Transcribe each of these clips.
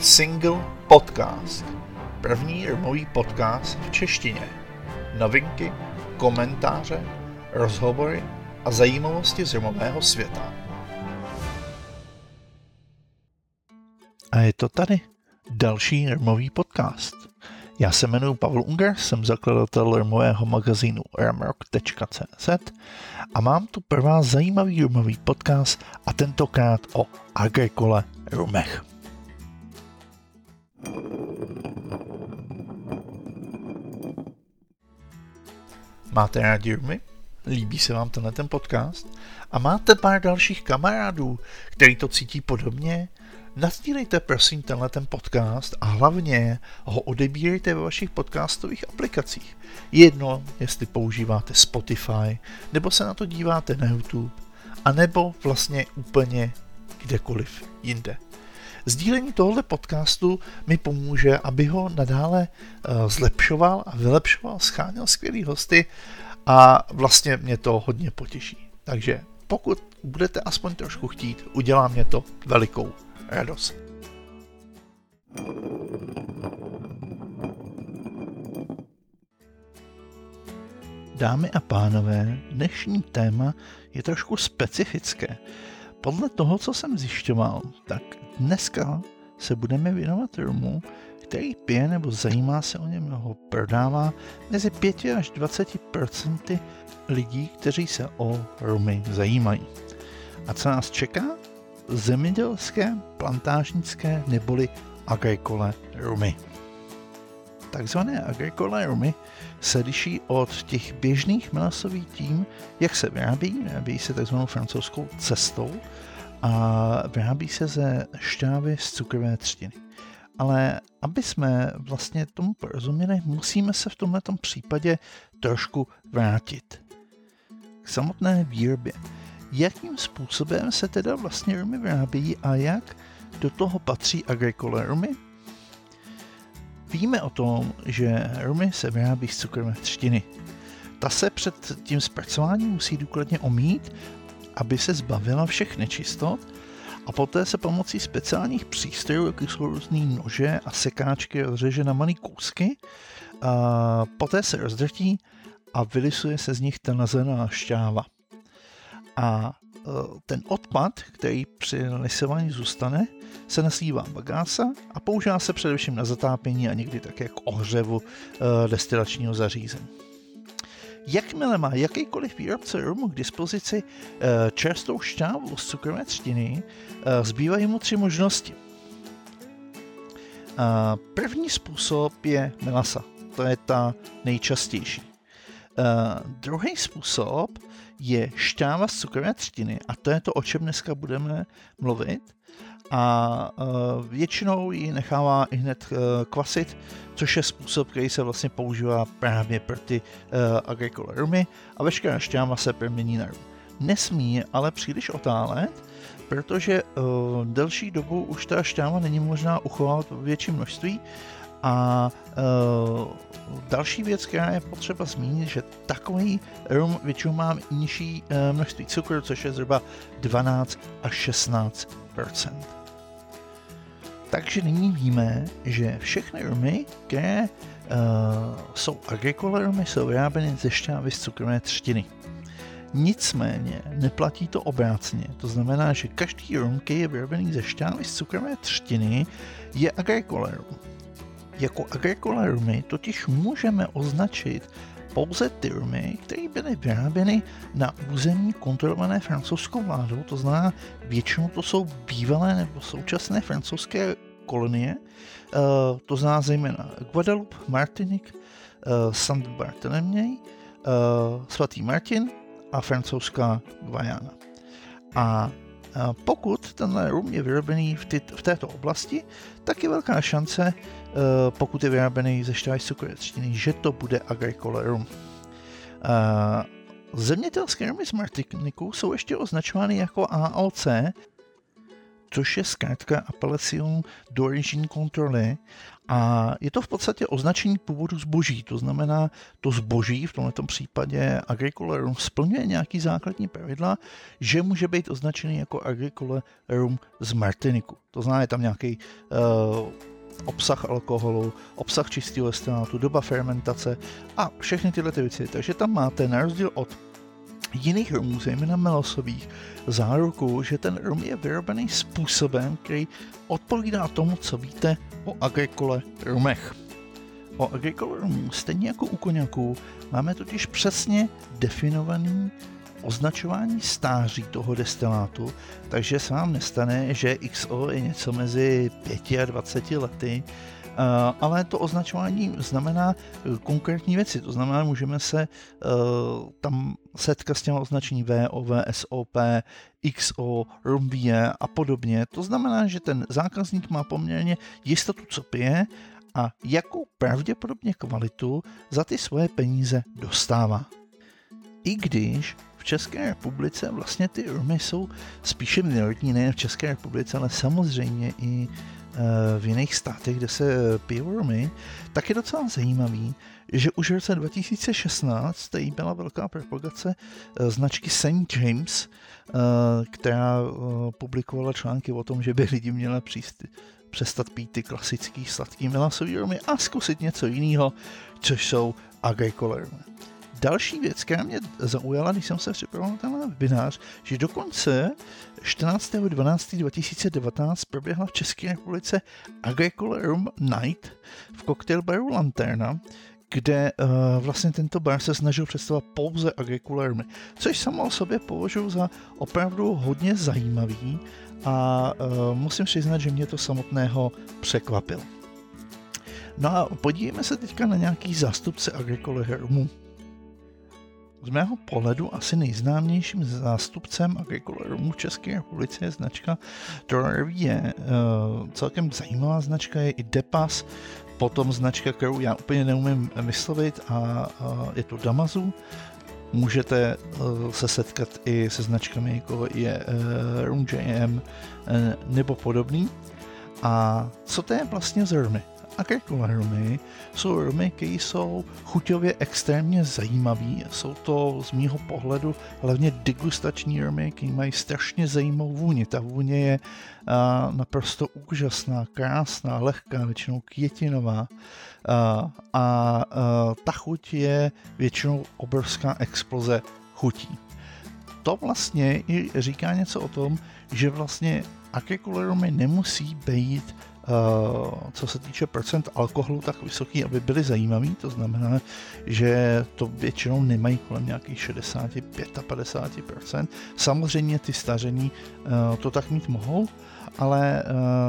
Single Podcast. První rumový podcast v češtině. Novinky, komentáře, rozhovory a zajímavosti z rumového světa. A je to tady. Další rumový podcast. Já se jmenuji Pavel Unger, jsem zakladatel rumového magazínu ramrock.cz a mám tu pro vás zajímavý rumový podcast a tentokrát o agrikole rumech. Máte rádi rumy? Líbí se vám tenhle ten podcast? A máte pár dalších kamarádů, který to cítí podobně? Nazdílejte prosím tenhle ten podcast a hlavně ho odebírejte ve vašich podcastových aplikacích. Jedno, jestli používáte Spotify, nebo se na to díváte na YouTube, a nebo vlastně úplně kdekoliv jinde. Sdílení tohoto podcastu mi pomůže, aby ho nadále uh, zlepšoval a vylepšoval, scháněl skvělý hosty a vlastně mě to hodně potěší. Takže pokud budete aspoň trošku chtít, udělá mě to velikou radost. Dámy a pánové, dnešní téma je trošku specifické. Podle toho, co jsem zjišťoval, tak dneska se budeme věnovat rumu, který pije nebo zajímá se o něm ho prodává mezi 5 až 20% lidí, kteří se o rumy zajímají. A co nás čeká? Zemědělské, plantážnické neboli agrikole rumy. Takzvané agrikole rumy se liší od těch běžných melasových tím, jak se vyrábí. Vyrábí se takzvanou francouzskou cestou a vyrábí se ze šťávy z cukrové třtiny. Ale aby jsme vlastně tomu porozuměli, musíme se v tomto případě trošku vrátit k samotné výrobě. Jakým způsobem se teda vlastně rumy vyrábí a jak do toho patří agrikole rumy? Víme o tom, že rumy se vyrábí z cukrové třtiny. Ta se před tím zpracováním musí důkladně omít, aby se zbavila všech nečistot a poté se pomocí speciálních přístrojů, jako jsou různé nože a sekáčky, rozřeže na malé kousky. A poté se rozdrtí a vylisuje se z nich ta nazená šťáva. A ten odpad, který při lisování zůstane, se nasývá bagása a používá se především na zatápění a někdy také k ohřevu e, destilačního zařízení. Jakmile má jakýkoliv výrobce rumu k dispozici e, čerstvou šťávu z cukrové třtiny, zbývají mu tři možnosti. První způsob je melasa, to je ta nejčastější. Druhý způsob je šťáva z cukrové třtiny a to je to, o čem dneska budeme mluvit. A uh, většinou ji nechává i hned uh, kvasit, což je způsob, který se vlastně používá právě pro ty uh, agricole rumy a veškerá šťáva se promění na rum. Nesmí ale příliš otálet, protože delší dobu už ta šťáva není možná uchovat v větším množství a uh, další věc, která je potřeba zmínit, že takový rum většinou má nižší uh, množství cukru, což je zhruba 12 až 16% Takže nyní víme, že všechny rumy, které uh, jsou agrikole rumy, jsou vyráběny ze šťávy z cukrové třtiny. Nicméně neplatí to obráceně. To znamená, že každý rum, který je vyrobený ze šťávy z cukrové třtiny, je agrikole rum. Jako rumy totiž můžeme označit pouze ty rumy, které byly vyráběny na území kontrolované francouzskou vládou, to znamená většinou to jsou bývalé nebo současné francouzské kolonie, uh, to znamená zejména Guadeloupe, Martinique, uh, Saint Barthélemy, uh, svatý Martin a francouzská Guayana. A pokud tenhle rum je vyrobený v, ty, v této oblasti, tak je velká šance, eh, pokud je vyrobený ze cukrové třtiny, že to bude agricole rum. Zemědělské rumy z Martiniku jsou ještě označovány jako AOC, což je zkrátka apelacion d'origine contrôlée a je to v podstatě označení původu zboží, to znamená, to zboží, v tomto případě Agricole Rum, splňuje nějaký základní pravidla, že může být označený jako Agricole Rum z Martiniku. To znamená, je tam nějaký uh, obsah alkoholu, obsah čistého destilátu, doba fermentace a všechny tyhle ty věci. Takže tam máte na rozdíl od jiných rumů, zejména melosových, záruku, že ten rum je vyrobený způsobem, který odpovídá tomu, co víte o agrikole rumech. O agrikole rumu, stejně jako u koněků, máme totiž přesně definovaný označování stáří toho destilátu, takže se vám nestane, že XO je něco mezi 5 a 20 lety, ale to označování znamená uh, konkrétní věci, to znamená, můžeme se uh, tam setkat s těmi označení VOV, SOP, XO, RUMVE a podobně. To znamená, že ten zákazník má poměrně jistotu, co pije a jakou pravděpodobně kvalitu za ty svoje peníze dostává. I když v České republice vlastně ty rumy jsou spíše minoritní, nejen v České republice, ale samozřejmě i Eh, v jiných státech, kde se pijou rumy, tak je docela zajímavý, že už v roce 2016 tady byla velká propagace eh, značky St. James, eh, která publikovala články o tom, že by lidi měli příst, přestat pít ty klasický sladký melasový rumy a zkusit něco jiného, což jsou agricole rumy. Další věc, která mě zaujala, když jsem se připravoval na tenhle webinář, že dokonce 14.12.2019 proběhla v České republice Agricole Room Night v cocktail baru Lanterna, kde uh, vlastně tento bar se snažil představovat pouze agricole roomy, což samo o sobě považuji za opravdu hodně zajímavý a uh, musím přiznat, že mě to samotného překvapilo. No a podívejme se teďka na nějaký zástupce agricole roomu z mého pohledu asi nejznámějším zástupcem agrikolerů v České republice je značka Torrevie. je uh, celkem zajímavá značka, je i Depas, potom značka, kterou já úplně neumím vyslovit a je to Damazu. Můžete uh, se setkat i se značkami jako je uh, Room JM nebo podobný. A co to je vlastně z Agrikole rumy jsou rumy, které jsou chuťově extrémně zajímavé. Jsou to z mýho pohledu hlavně degustační rumy, které mají strašně zajímavou vůni. Ta vůně je a, naprosto úžasná, krásná, lehká, většinou květinová. A, a, a ta chuť je většinou obrovská exploze chutí. To vlastně i říká něco o tom, že vlastně agrikole rumy nemusí být co se týče procent alkoholu, tak vysoký, aby byly zajímavý. To znamená, že to většinou nemají kolem nějakých 65 a 50%. Samozřejmě ty staření eh, to tak mít mohou, ale eh,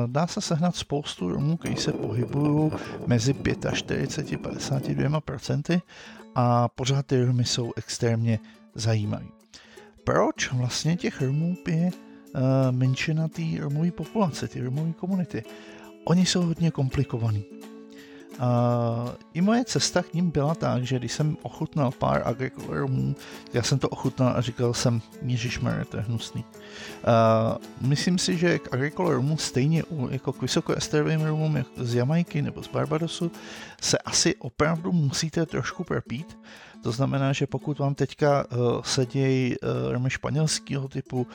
dá se sehnat spoustu romů, kteří se pohybují mezi 45 a 52% a pořád ty romy jsou extrémně zajímavé. Proč vlastně těch romů je menšina té romové populace, ty romové komunity? Oni jsou hodně komplikovaný. Uh, I moje cesta k ním byla tak, že když jsem ochutnal pár agrikolorumů, já jsem to ochutnal a říkal jsem, ježišmarja, to je hnusný. Uh, myslím si, že k agrikolorumům stejně jako k vysokoesterovým rumům z Jamajky nebo z Barbadosu se asi opravdu musíte trošku propít, to znamená, že pokud vám teďka uh, sedějí uh, rmy španělského typu, uh,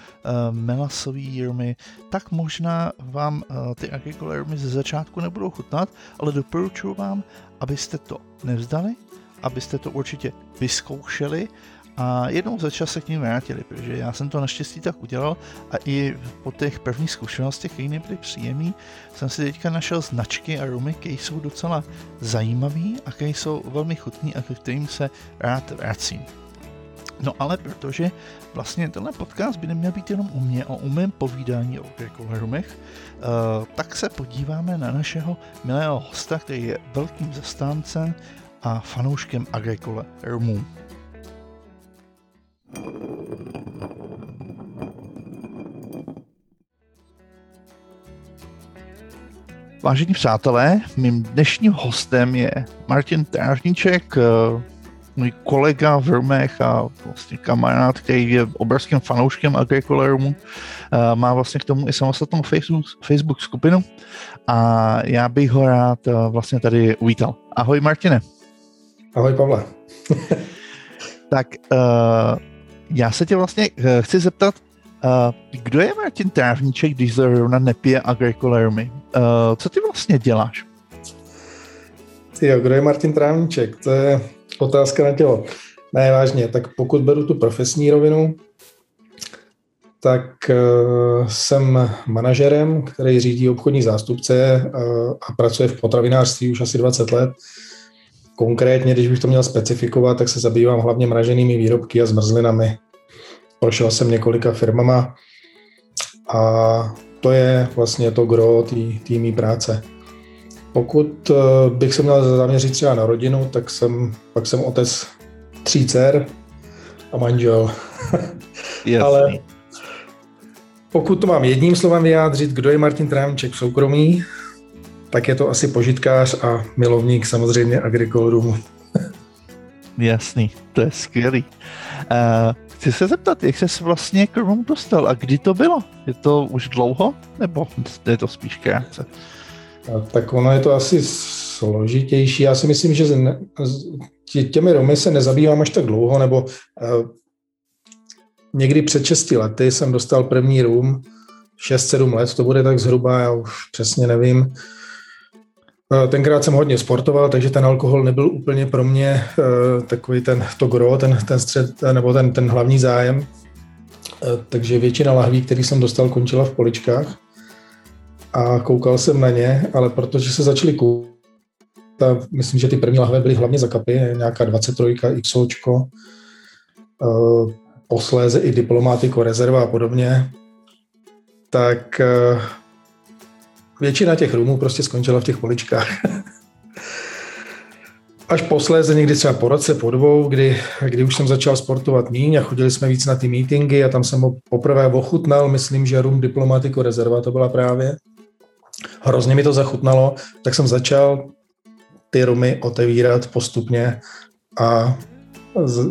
melasový rmy, tak možná vám ty agricole rmy ze začátku nebudou chutnat, ale doporučuji vám, abyste to nevzdali, abyste to určitě vyzkoušeli a jednou za čas se k ním vrátili, protože já jsem to naštěstí tak udělal a i po těch prvních zkušenostech, které nebyly příjemné, jsem si teďka našel značky a rumy, které jsou docela zajímavý a které jsou velmi chutný a ke kterým se rád vracím. No ale protože vlastně tenhle podcast by neměl být jenom u mě, o u mém povídání o rumech, uh, tak se podíváme na našeho milého hosta, který je velkým zastáncem a fanouškem agrikole rumů. Vážení přátelé, mým dnešním hostem je Martin Trážníček, můj kolega Vrmech a vlastně kamarád, který je obrovským fanouškem agrikolerumu, má vlastně k tomu i samostatnou Facebook, Facebook skupinu a já bych ho rád vlastně tady uvítal. Ahoj Martine. Ahoj Pavle. tak uh, já se tě vlastně uh, chci zeptat, uh, kdo je Martin Trávníček, když zrovna nepije agrikolerumy? Uh, co ty vlastně děláš? Ty jo, kdo je Martin Trávníček? To je otázka na tělo. Ne, vážně, tak pokud beru tu profesní rovinu, tak jsem manažerem, který řídí obchodní zástupce a pracuje v potravinářství už asi 20 let. Konkrétně, když bych to měl specifikovat, tak se zabývám hlavně mraženými výrobky a zmrzlinami. Prošel jsem několika firmama a to je vlastně to gro té mý práce. Pokud eh, bych se měl zaměřit třeba na rodinu, tak jsem, pak jsem otec tří dcer a manžel. Ale pokud to mám jedním slovem vyjádřit, kdo je Martin Trávníček v soukromí, tak je to asi požitkář a milovník samozřejmě agrikolorumu. Jasný, to je skvělý. Uh, chci se zeptat, jak jsi vlastně k Romu dostal a kdy to bylo? Je to už dlouho, nebo je to spíš krátce? Tak ono je to asi složitější. Já si myslím, že ne, těmi Romy se nezabývám až tak dlouho, nebo uh, někdy před 6 lety jsem dostal první rum, 6-7 let, to bude tak zhruba, já už přesně nevím. Eh, tenkrát jsem hodně sportoval, takže ten alkohol nebyl úplně pro mě eh, takový ten, to gro, ten, ten střed, eh, nebo ten, ten hlavní zájem. Takže většina lahví, který jsem dostal, končila v poličkách a koukal jsem na ně, ale protože se začaly koupit, myslím, že ty první lahve byly hlavně za kapy, nějaká 23, XOčko, posléze i diplomátiko, rezerva a podobně, tak většina těch rumů prostě skončila v těch poličkách. Až posléze, někdy třeba po roce, po dvou, kdy, kdy už jsem začal sportovat míň a chodili jsme víc na ty meetingy a tam jsem ho poprvé ochutnal, myslím, že rum Diplomatico Rezerva to byla právě. Hrozně mi to zachutnalo, tak jsem začal ty rumy otevírat postupně a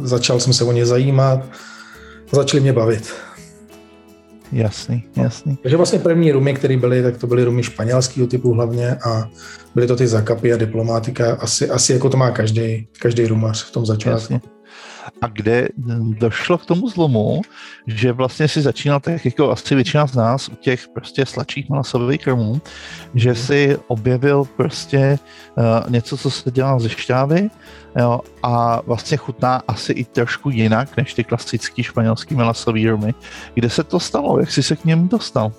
začal jsem se o ně zajímat, začali mě bavit. Jasný, jasný. Takže vlastně první rumy, které byly, tak to byly rumy španělského typu hlavně a byly to ty zakapy a diplomátika, asi, asi jako to má každý, každý rumař v tom začátku. Jasně a kde došlo k tomu zlomu, že vlastně si začínal tak jako asi většina z nás u těch prostě sladších malasových krmů, že mhm. si objevil prostě uh, něco, co se dělá ze šťávy jo, a vlastně chutná asi i trošku jinak než ty klasický španělský melasový rumy. Kde se to stalo? Jak jsi se k němu dostal?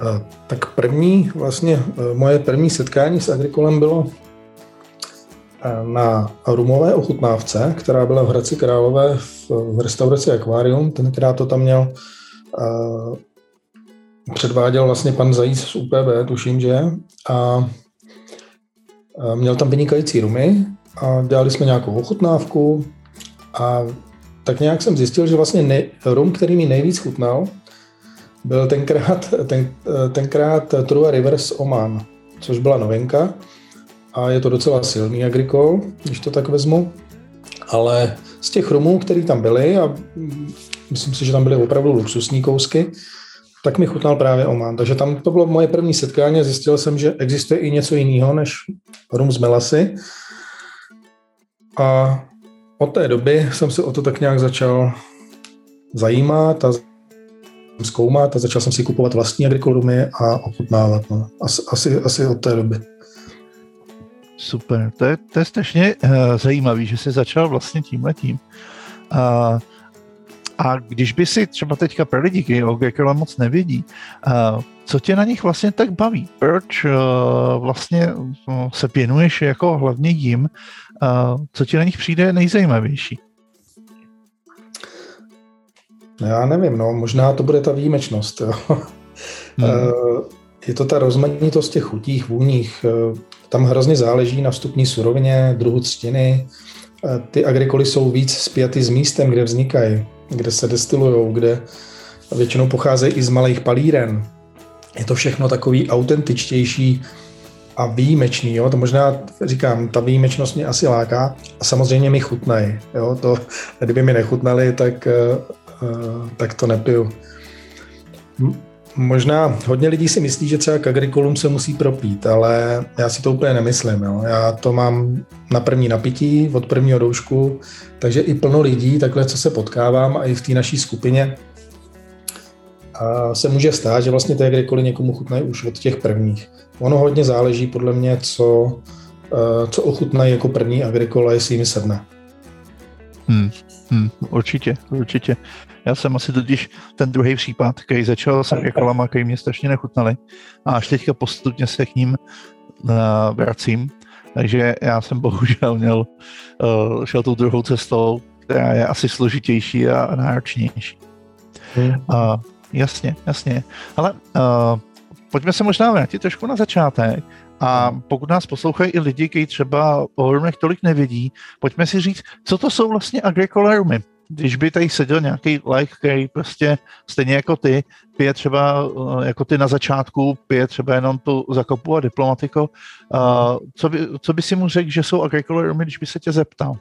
Uh, tak první, vlastně uh, moje první setkání s Agrikolem bylo na rumové ochutnávce, která byla v Hradci Králové v, v restauraci Aquarium. Tenkrát to tam měl uh, předváděl vlastně pan Zajíc z UPB, tuším, že? A uh, měl tam vynikající rumy a dělali jsme nějakou ochutnávku. A tak nějak jsem zjistil, že vlastně ne, rum, který mi nejvíc chutnal, byl tenkrát, ten, tenkrát True Rivers Oman, což byla novinka a je to docela silný agrikol, když to tak vezmu. Ale z těch chromů, které tam byly, a myslím si, že tam byly opravdu luxusní kousky, tak mi chutnal právě Oman. Takže tam to bylo moje první setkání a zjistil jsem, že existuje i něco jiného než rum z melasy. A od té doby jsem se o to tak nějak začal zajímat a zkoumat a začal jsem si kupovat vlastní agrikolumy a ochutnávat. No. Asi, asi, asi od té doby. Super, to je, to je strašně uh, zajímavý, že jsi začal vlastně tímhle tím. Uh, a když by si třeba teďka pro lidi, kteří o Gekele moc nevědí, uh, co tě na nich vlastně tak baví? Proč uh, vlastně uh, se věnuješ jako hlavně jim? Uh, co ti na nich přijde nejzajímavější? No já nevím, no, možná to bude ta výjimečnost. Jo. Hmm. Je to ta rozmanitost těch chutích, vůních. Tam hrozně záleží na vstupní surovině, druhu třtiny. Ty agrikoly jsou víc spjaty s místem, kde vznikají, kde se destilují, kde většinou pocházejí i z malých palíren. Je to všechno takový autentičtější a výjimečný, jo, to možná říkám, ta výjimečnost mě asi láká a samozřejmě mi chutnají, jo, to, kdyby mi nechutnali, tak, uh, tak to nepiju. Možná hodně lidí si myslí, že třeba k agrikolům se musí propít, ale já si to úplně nemyslím. Jo. Já to mám na první napití od prvního doušku, takže i plno lidí, takhle co se potkávám a i v té naší skupině, a se může stát, že vlastně ty agrikoly někomu chutnají už od těch prvních. Ono hodně záleží podle mě, co, eh, co ochutnají jako první agrikola, jestli jim sedne. Hmm, hmm, určitě, určitě. Já jsem asi totiž ten druhý případ, který začal s agrikolama, který mě strašně nechutnali a až teďka postupně se k ním uh, vracím. Takže já jsem bohužel měl, uh, šel tou druhou cestou, která je asi složitější a náročnější. Hmm. Uh, jasně, jasně. Ale uh, pojďme se možná vrátit trošku na začátek. A pokud nás poslouchají i lidi, kteří třeba o rumech tolik nevědí, pojďme si říct, co to jsou vlastně agricole rumy. Když by tady seděl nějaký like, který prostě stejně jako ty, pije třeba eh, jako ty na začátku, pije třeba jenom tu zakopu a diplomatiko, uh, co, by, co by si mu řekl, že jsou agricole rumy, když by se tě zeptal?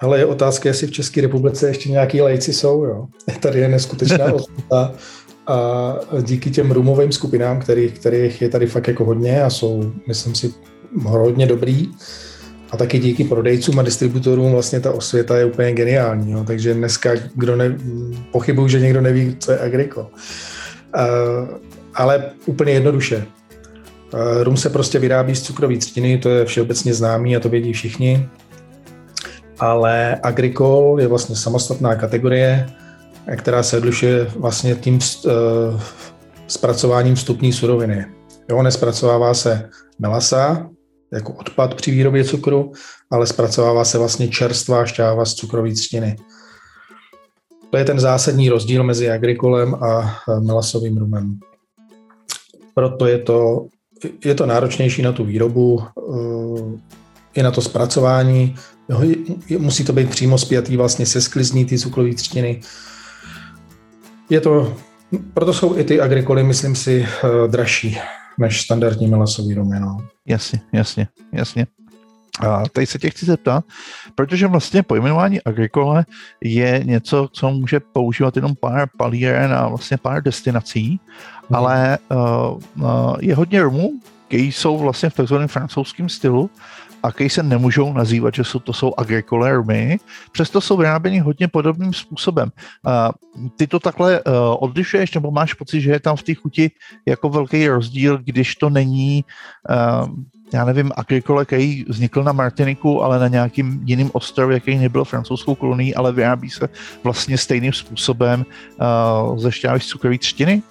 Ale je otázka, jestli v České republice ještě nějaký lejci jsou, jo. Tady je neskutečná a díky těm rumovým skupinám, kterých, kterých je tady fakt jako hodně a jsou, myslím si, hodně dobrý, a taky díky prodejcům a distributorům vlastně ta osvěta je úplně geniální. Jo. Takže dneska kdo ne, pochybuju, že někdo neví, co je agriko. Uh, ale úplně jednoduše. Uh, rum se prostě vyrábí z cukrové třtiny, to je všeobecně známý a to vědí všichni. Ale agrikol je vlastně samostatná kategorie, která se odlišuje vlastně tím uh, zpracováním vstupní suroviny. Jo, nespracovává se melasa jako odpad při výrobě cukru, ale zpracovává se vlastně čerstvá šťáva z cukrové třtiny. To je ten zásadní rozdíl mezi agrikolem a melasovým rumem. Proto je to, je to náročnější na tu výrobu, eh, i na to zpracování. Musí to být přímo spjatý vlastně se sklizní ty cukrové třtiny, je to, proto jsou i ty agrikoly, myslím si, eh, dražší než standardní melasový rumy. No. Jasně, jasně, jasně. A tady se tě chci zeptat, protože vlastně pojmenování agrikole je něco, co může používat jenom pár palíren a vlastně pár destinací, mm. ale uh, uh, je hodně rumů, který jsou vlastně v takzvaném francouzském stylu a který se nemůžou nazývat, že jsou, to jsou agricole rumy, přesto jsou vyráběny hodně podobným způsobem. Uh, ty to takhle uh, odlišuješ, nebo máš pocit, že je tam v té chuti jako velký rozdíl, když to není uh, já nevím, agrikole, který vznikl na Martiniku, ale na nějakým jiným ostrově, který nebyl francouzskou kolonií, ale vyrábí se vlastně stejným způsobem uh, ze šťávy z třtiny?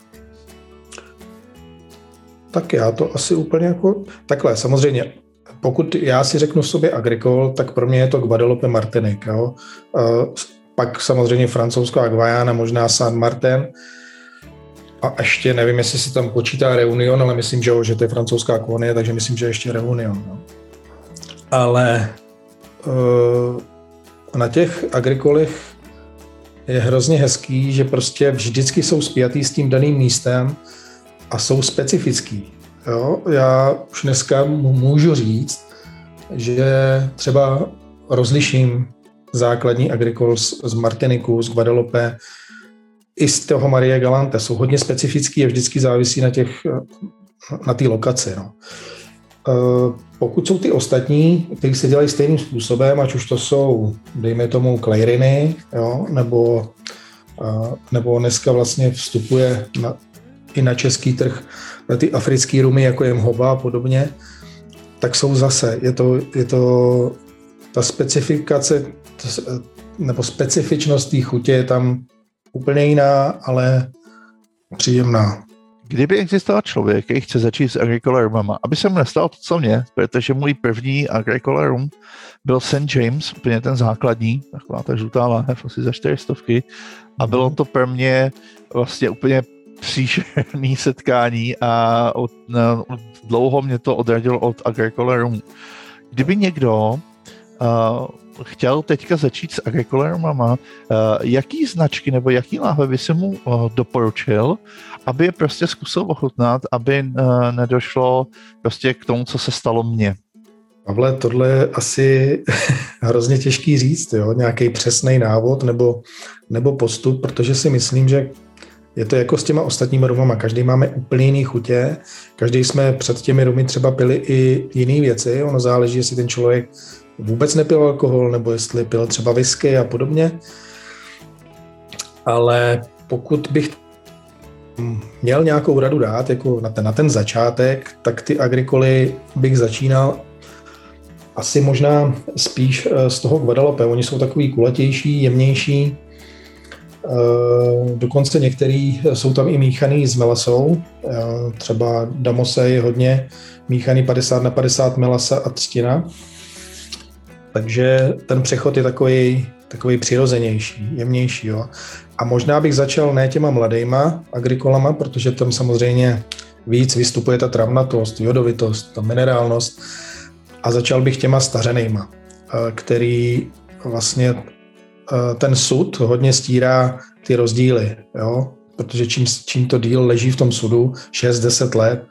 Tak já to asi úplně jako takhle. Samozřejmě pokud já si řeknu sobě agrikol, tak pro mě je to Guadeloupe Martinique. Jo? Pak samozřejmě francouzská Guayana, možná San Martin. A ještě nevím, jestli se tam počítá Reunion, ale myslím, že, že to je francouzská kolonie, takže myslím, že ještě Reunion. No. Ale uh, na těch agrikolech je hrozně hezký, že prostě vždycky jsou spjatý s tím daným místem a jsou specifický. Jo, já už dneska můžu říct, že třeba rozliším základní agrikol z, Martiniku, z Guadalupe, i z toho Marie Galante. Jsou hodně specifický a vždycky závisí na těch na té lokaci. No. E, pokud jsou ty ostatní, kteří se dělají stejným způsobem, ať už to jsou, dejme tomu, klejriny, jo, nebo, nebo dneska vlastně vstupuje na, i na český trh ty africké rumy, jako je mhova a podobně, tak jsou zase, je to, je to ta specifikace nebo specifičnost té chutě je tam úplně jiná, ale příjemná. Kdyby existoval člověk, který chce začít s agricole rumama, aby se mu nestalo to, co mě, protože můj první agricole rum byl St. James, úplně ten základní, taková ta žlutá láhev, asi za 400 a bylo to pro mě vlastně úplně příšerný setkání a od, no, dlouho mě to odradilo od Agricole Room. Kdyby někdo uh, chtěl teďka začít s agrikolermama, uh, jaký značky nebo jaký láhve by si mu uh, doporučil, aby je prostě zkusil ochutnat, aby uh, nedošlo prostě k tomu, co se stalo mně? Pavle, tohle je asi hrozně těžký říct, jo? nějaký přesný návod nebo, nebo postup, protože si myslím, že je to jako s těma ostatními rumama. Každý máme úplně jiný chutě, každý jsme před těmi rumy třeba pili i jiné věci. Ono záleží, jestli ten člověk vůbec nepil alkohol, nebo jestli pil třeba whisky a podobně. Ale pokud bych měl nějakou radu dát jako na ten, na ten začátek, tak ty agrikoly bych začínal asi možná spíš eh, z toho Guadalupe. Oni jsou takový kulatější, jemnější, dokonce některý jsou tam i míchaný s melasou, eh, třeba Damose je hodně míchaný 50 na 50 melasa a třtina. Takže ten přechod je takový, takový přirozenější, jemnější. Jo. A možná bych začal ne těma mladýma agrikolama, protože tam samozřejmě víc vystupuje ta travnatost, jodovitost, ta minerálnost. A začal bych těma stařenýma, eh, který vlastně Eh, ten sud hodně stírá ty rozdíly, jo? protože čím, čím to díl leží v tom sudu, 6-10 let,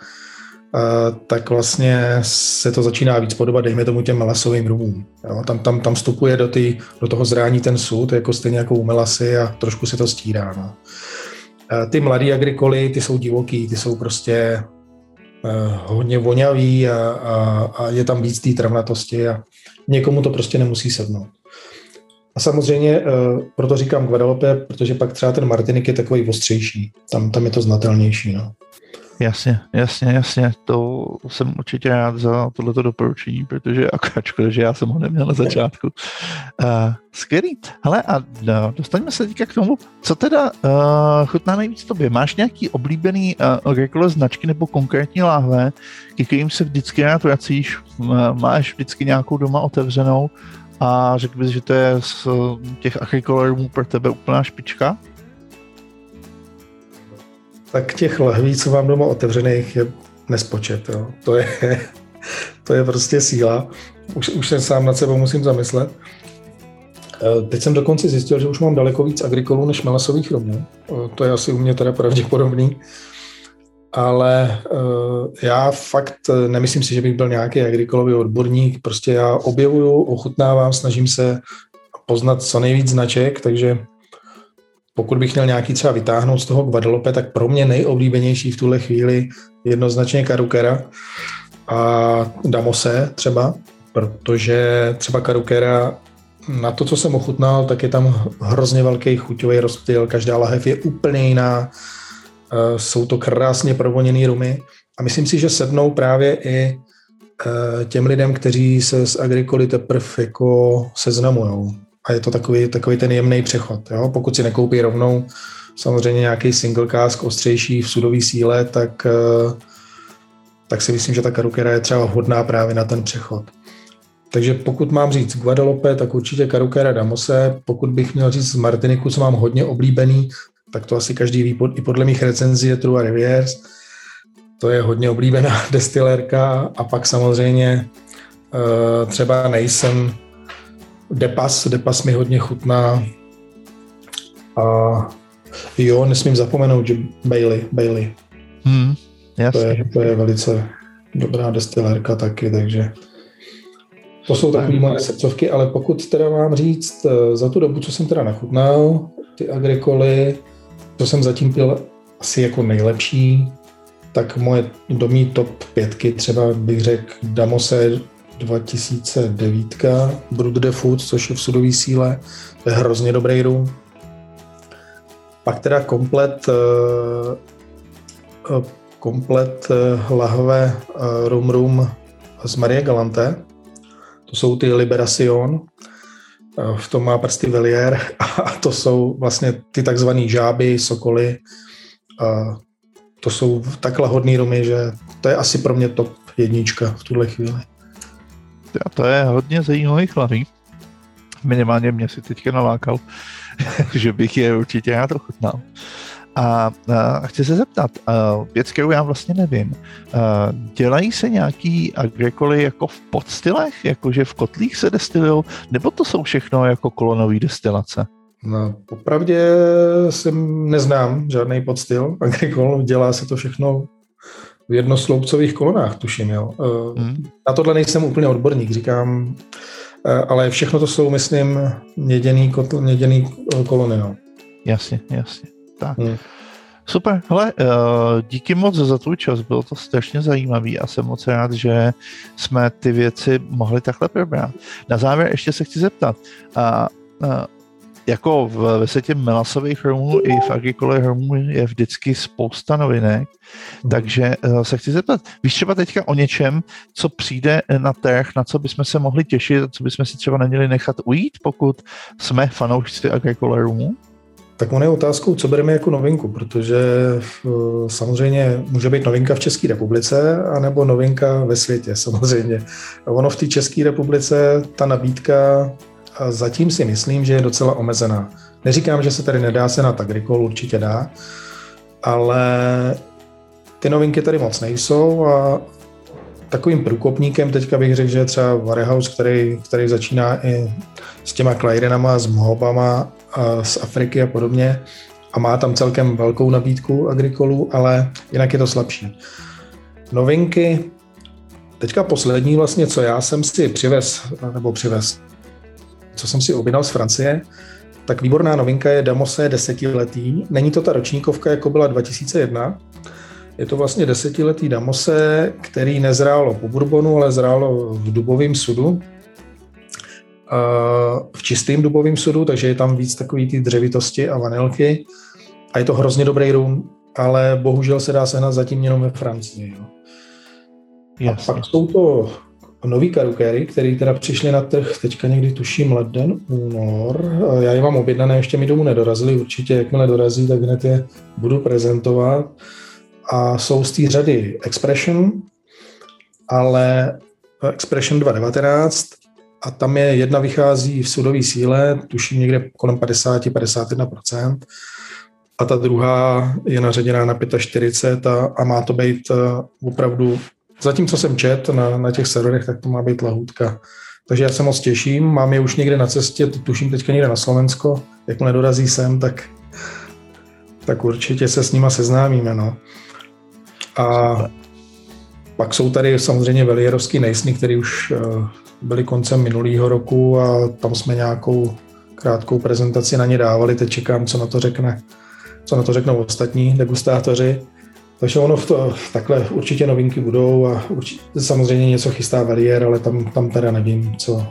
Uh, tak vlastně se to začíná víc podobat, dejme tomu těm melasovým rumům. Jo? Tam, tam, tam vstupuje do, ty, do toho zrání ten sud, jako stejně jako u melasy a trošku se to stírá. No. Uh, ty mladé agrikoly, ty jsou divoký, ty jsou prostě hodně vonavý a, a, a je tam víc té travnatosti a někomu to prostě nemusí sednout. A samozřejmě, uh, proto říkám Guadalupe, protože pak třeba ten Martinik je takový ostřejší. Tam, tam je to znatelnější. No. Jasně, jasně, jasně. To jsem určitě rád za tohleto doporučení, protože akorát že já jsem ho neměl na začátku. Uh, skvělý. Hele, a no, dostaňme se teďka k tomu, co teda uh, chutná nejvíc tobě. Máš nějaký oblíbený uh, značky nebo konkrétní láhve, ke kterým se vždycky rád vracíš, uh, máš vždycky nějakou doma otevřenou a řekl bys, že to je z těch achykolerů pro tebe úplná špička? Tak těch lahví, co mám doma otevřených, je nespočet. Jo. To, je, to je prostě síla. Už, už se sám nad sebou musím zamyslet. Eh, teď jsem dokonce zjistil, že už mám daleko víc agrikolů než melasových romů. Eh, to je asi u mě teda pravděpodobný ale uh, já fakt eh, nemyslím si, že bych byl nějaký agrikolový odborník, prostě já objevuju, ochutnávám, snažím se poznat co nejvíc značek, takže pokud bych měl nějaký třeba vytáhnout z toho Guadalupe, tak pro mě nejoblíbenější v tuhle chvíli jednoznačně Karukera a Damose třeba, protože třeba Karukera na to, co jsem ochutnal, tak je tam hrozně velký chuťový rozptyl, každá lahev je úplně jiná, jsou to krásně provoněné rumy a myslím si, že sednou právě i eh, těm lidem, kteří se s agrikoly teprve jako seznamujou. A je to takový, takový ten jemný přechod. Jo? Pokud si nekoupí rovnou samozřejmě nějaký single cask ostřejší v sudové síle, tak, eh, tak si myslím, že ta karukera je třeba hodná právě na ten přechod. Takže pokud mám říct Guadalupe, tak určitě Karukera Damose. Pokud bych měl říct z Martiniku, co mám hodně oblíbený, tak to asi každý ví, i podle mých recenzí je True Riviers. To je hodně oblíbená destilérka a pak samozřejmě uh, třeba nejsem Depas, Depas mi hodně chutná a jo, nesmím zapomenout, že Bailey, Bailey. Hmm, To, je, to je velice dobrá destilérka taky, takže to jsou takové moje srdcovky, ale pokud teda mám říct eh, za tu dobu, co jsem teda nachutnal, ty agrikoly, co jsem zatím pil asi jako nejlepší, tak moje domí top pětky třeba bych řekl Damose 2009, Brut de Food, což je v sudové síle, to je hrozně dobrý rum. Pak teda komplet eh, eh, komplet eh, lahve rum rum z Marie Galante. To jsou ty Liberacion, v tom má prsty Velier a to jsou vlastně ty takzvané žáby, sokoly. A to jsou tak lahodný rumy, že to je asi pro mě top jednička v tuhle chvíli. A to je hodně zajímavých laví. Minimálně mě si teďka nalákal, že bych je určitě rád ochutnal. A, a chci se zeptat, a věc, kterou já vlastně nevím, a dělají se nějaký agrikoly jako v podstylech, jakože v kotlích se destilují, nebo to jsou všechno jako kolonové destilace? No, popravdě jsem neznám žádný podstyl agrikol, dělá se to všechno v jednosloupcových kolonách, tuším, jo. Hmm. Na tohle nejsem úplně odborník, říkám, ale všechno to jsou, myslím, měděný, kotl, měděný kolony, no. Jasně, jasně. Tak. Hmm. Super, hele, eh, díky moc za tvůj čas, bylo to strašně zajímavý a jsem moc rád, že jsme ty věci mohli takhle probrat. Na závěr ještě se chci zeptat, a, a jako v, ve světě melasových hromů i v agrikole hromů je vždycky spousta novinek, hmm. takže uh, se chci zeptat, víš třeba teďka o něčem, co přijde na trh, na co bychom se mohli těšit, co bychom si třeba neměli nechat ujít, pokud jsme fanoušci agrikole hromů? Tak on je otázkou, co bereme jako novinku, protože eh, samozřejmě může být novinka v České republice, anebo novinka ve světě samozřejmě. Ono v té České republice ta nabídka zatím si myslím, že je docela omezená. Neříkám, že se tady nedá se na Agricol, určitě dá, ale ty novinky tady moc nejsou a takovým průkopníkem teďka bych řekl, že je třeba Warehouse, který, který začíná i s těma Clairenama, s Mohobama z Afriky a podobně a má tam celkem velkou nabídku agrikolu, ale jinak je to slabší. Novinky, teďka poslední vlastně, co já jsem si přivez, nebo přivez, co jsem si objednal z Francie, tak výborná novinka je Damose desetiletý. Není to ta ročníkovka, jako byla 2001. Je to vlastně desetiletý Damose, který nezrálo po bourbonu, ale zrálo v dubovém sudu v čistým dubovém sudu, takže je tam víc takový ty dřevitosti a vanilky. A je to hrozně dobrý rum, ale bohužel se dá sehnat zatím jenom ve Francii. Jo. Jasně. A pak jsou to nový karukéry, které teda přišly na trh teďka někdy tuším leden, únor. Já je mám objednané, ještě mi domů nedorazili, určitě jakmile dorazí, tak hned je budu prezentovat. A jsou z té řady Expression, ale Expression 2.19 a tam je jedna vychází v sudové síle, tuším někde kolem 50-51%, a ta druhá je naředěná na 45 a, a má to být uh, opravdu, zatímco jsem čet na, na těch serverech, tak to má být lahůdka. Takže já se moc těším, mám je už někde na cestě, tuším teďka někde na Slovensko, jakmile dorazí sem, tak, tak určitě se s nima seznámíme. No. A pak jsou tady samozřejmě velierovský nejsny, který už uh, byly koncem minulého roku a tam jsme nějakou krátkou prezentaci na ně dávali. Teď čekám, co na to řekne, co na to řeknou ostatní degustátoři. Takže ono v to, takhle určitě novinky budou a určitě, samozřejmě něco chystá Valier, ale tam, tam teda nevím, co.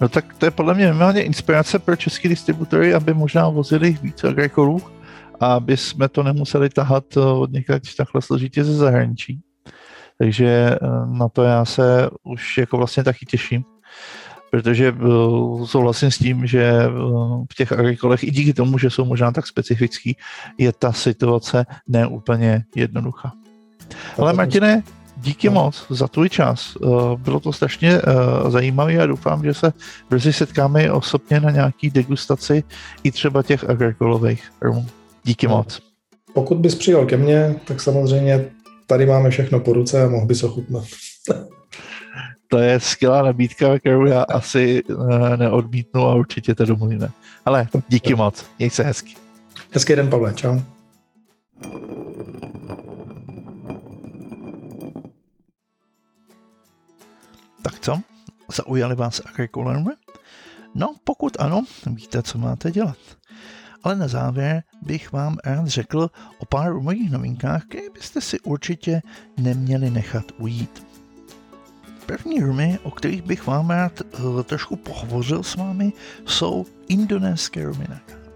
No tak to je podle mě minimálně inspirace pro český distributory, aby možná vozili více agrikolů a aby jsme to nemuseli tahat od někať takhle složitě ze zahraničí. Takže eh, na to já se už jako vlastně taky těším protože uh, souhlasím s tím, že v těch agrikolech i díky tomu, že jsou možná tak specifický, je ta situace neúplně jednoduchá. Ale Martine, díky no. moc za tvůj čas. Bylo to strašně zajímavé a doufám, že se brzy setkáme osobně na nějaký degustaci i třeba těch agrikolových rumů. Díky no. moc. Pokud bys přijel ke mně, tak samozřejmě tady máme všechno po ruce a mohl bys ochutnat. to je skvělá nabídka, kterou já asi uh, neodmítnu a určitě to domluvíme. Ale díky moc, měj se hezky. Hezký den, Pavle, čau. Tak co? Zaujali vás agrikolermy? No, pokud ano, víte, co máte dělat. Ale na závěr bych vám rád řekl o pár mojich novinkách, které byste si určitě neměli nechat ujít. První rumy, o kterých bych vám rád uh, trošku pohovořil s vámi, jsou indonéské rumy.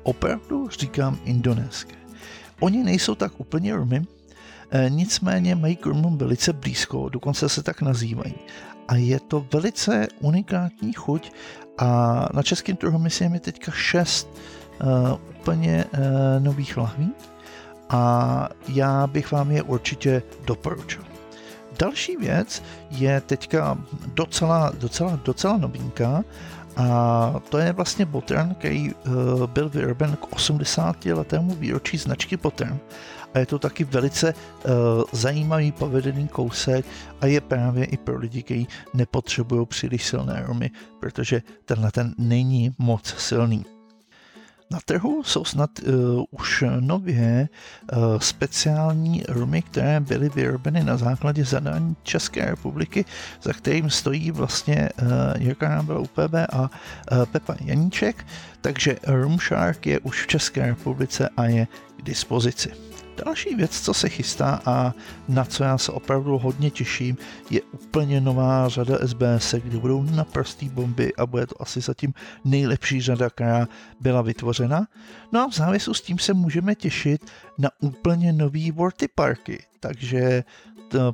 Opravdu říkám indonéské. Oni nejsou tak úplně rumy, eh, nicméně mají k rumům velice blízko, dokonce se tak nazývají. A je to velice unikátní chuť a na českém trhu myslím je teďka šest úplně uh, nových lahví a já bych vám je určitě doporučil. Další věc je teďka docela, docela, docela novinka A to je vlastně Botern, který uh, byl vyroben k 80 letému výročí značky Botern. A je to taky velice uh, zajímavý povedený kousek a je právě i pro lidi, kteří nepotřebují příliš silné rumy, protože tenhle ten není moc silný. Na trhu jsou snad uh, už nově uh, speciální rumy, které byly vyrobeny na základě zadání České republiky, za kterým stojí vlastně uh, Jirka Nábel UPB a uh, Pepa Janíček, takže Room Shark je už v České republice a je k dispozici. Další věc, co se chystá a na co já se opravdu hodně těším, je úplně nová řada SBS, kde budou naprostý bomby a bude to asi zatím nejlepší řada, která byla vytvořena. No a v závisu s tím se můžeme těšit na úplně nový Worty Parky, takže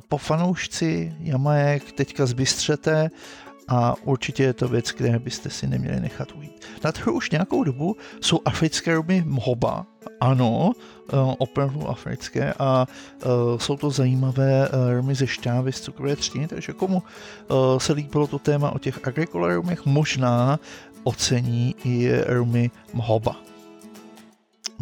po fanoušci Jamajek teďka zbystřete a určitě je to věc, které byste si neměli nechat ujít. Na trhu už nějakou dobu jsou africké rumy mhoba, ano, eh, opravdu africké a eh, jsou to zajímavé eh, rumy ze šťávy z cukrové třtiny, takže komu se líbilo to téma o těch agrikola rumech, možná ocení i rumy mhoba.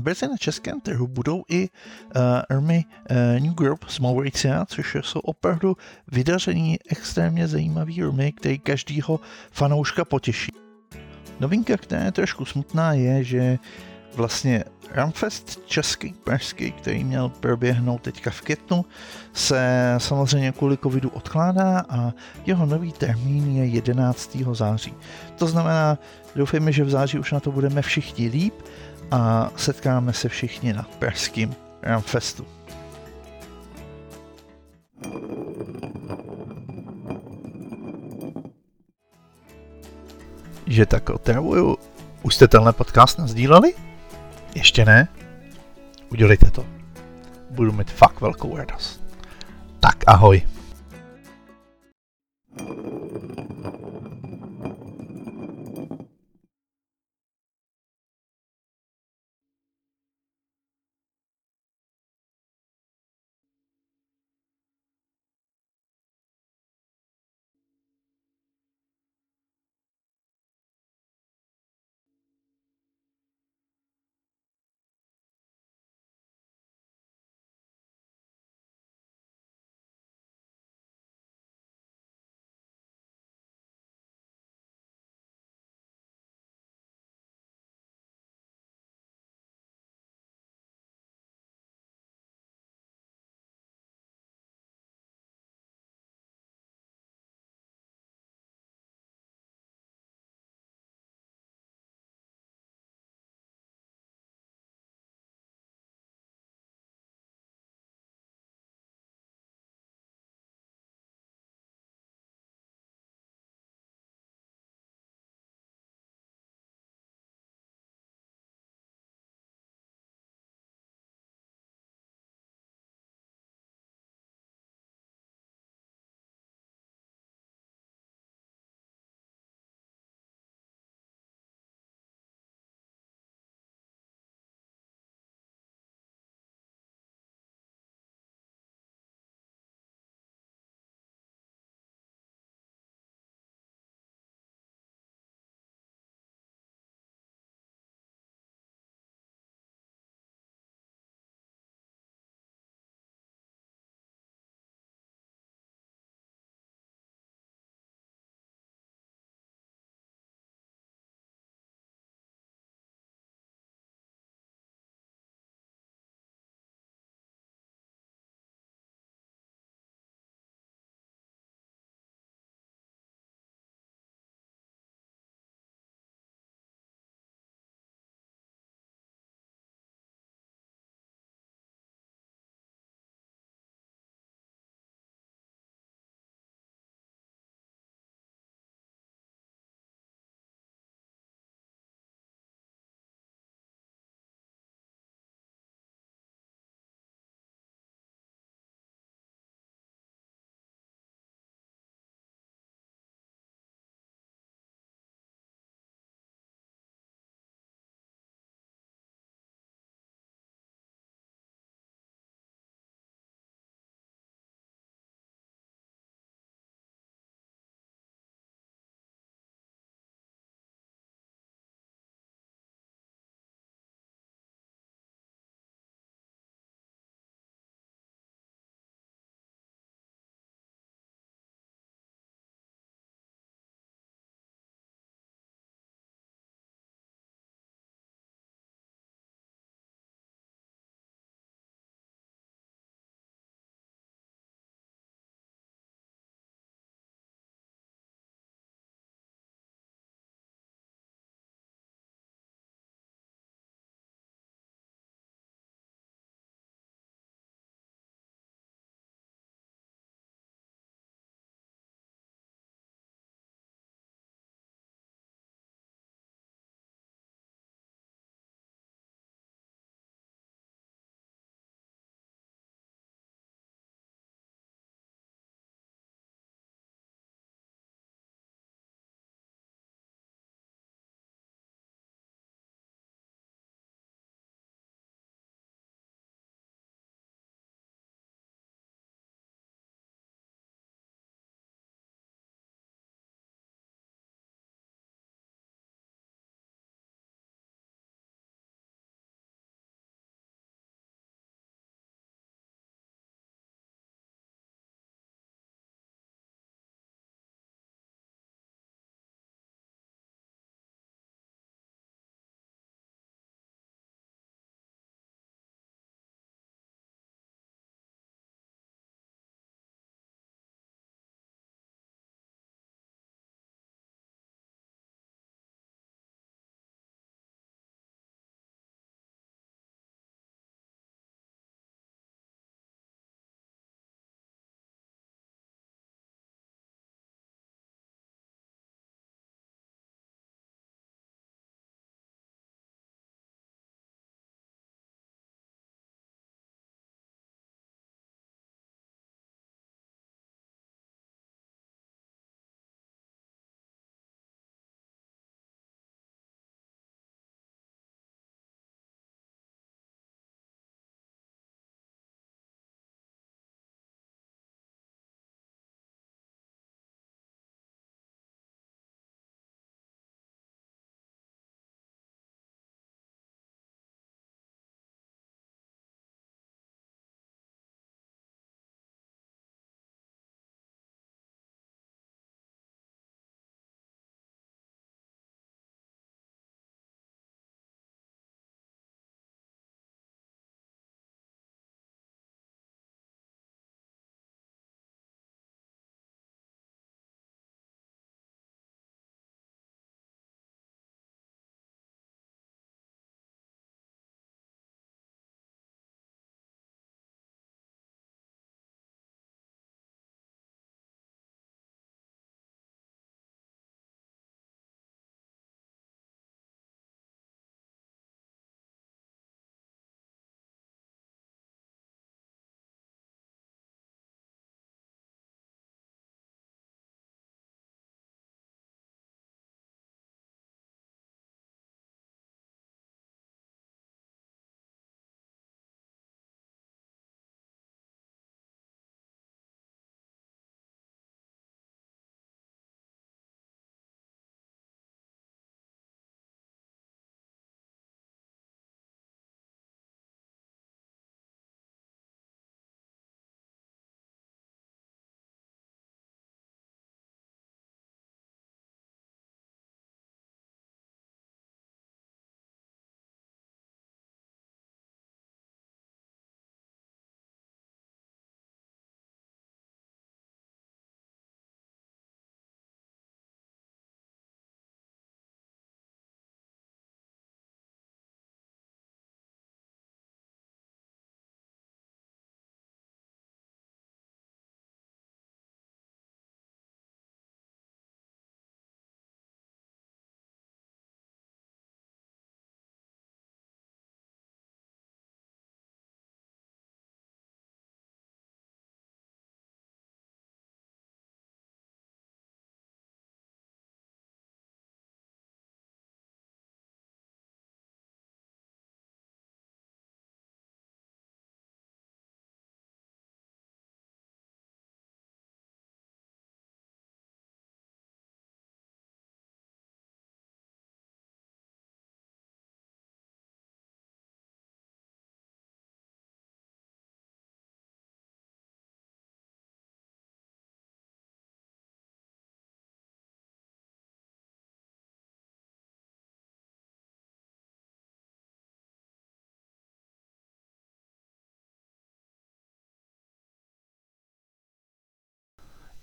Brzy na českém trhu budou i uh, Army uh, New Group z Mauricia, což jsou opravdu vydaření extrémně zajímavý rumy, který každýho fanouška potěší. Novinka, která je trošku smutná, je, že vlastně Ramfest český, pražský, který měl proběhnout teďka v květnu, se samozřejmě kvůli covidu odkládá a jeho nový termín je 11. září. To znamená, doufejme, že v září už na to budeme všichni líp a setkáme se všichni na pražským Ramfestu. Že tak otravuju. Už jste tenhle podcast nazdíleli? Ještě ne? Udělejte to. Budu mít fakt velkou radost. Tak ahoj.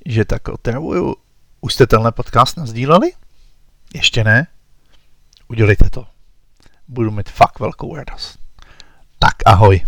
Že tak otravuju. Už jste tenhle podcast nazdíleli? Ještě ne? Udělejte to. Budu mít fakt velkou radost. Tak ahoj.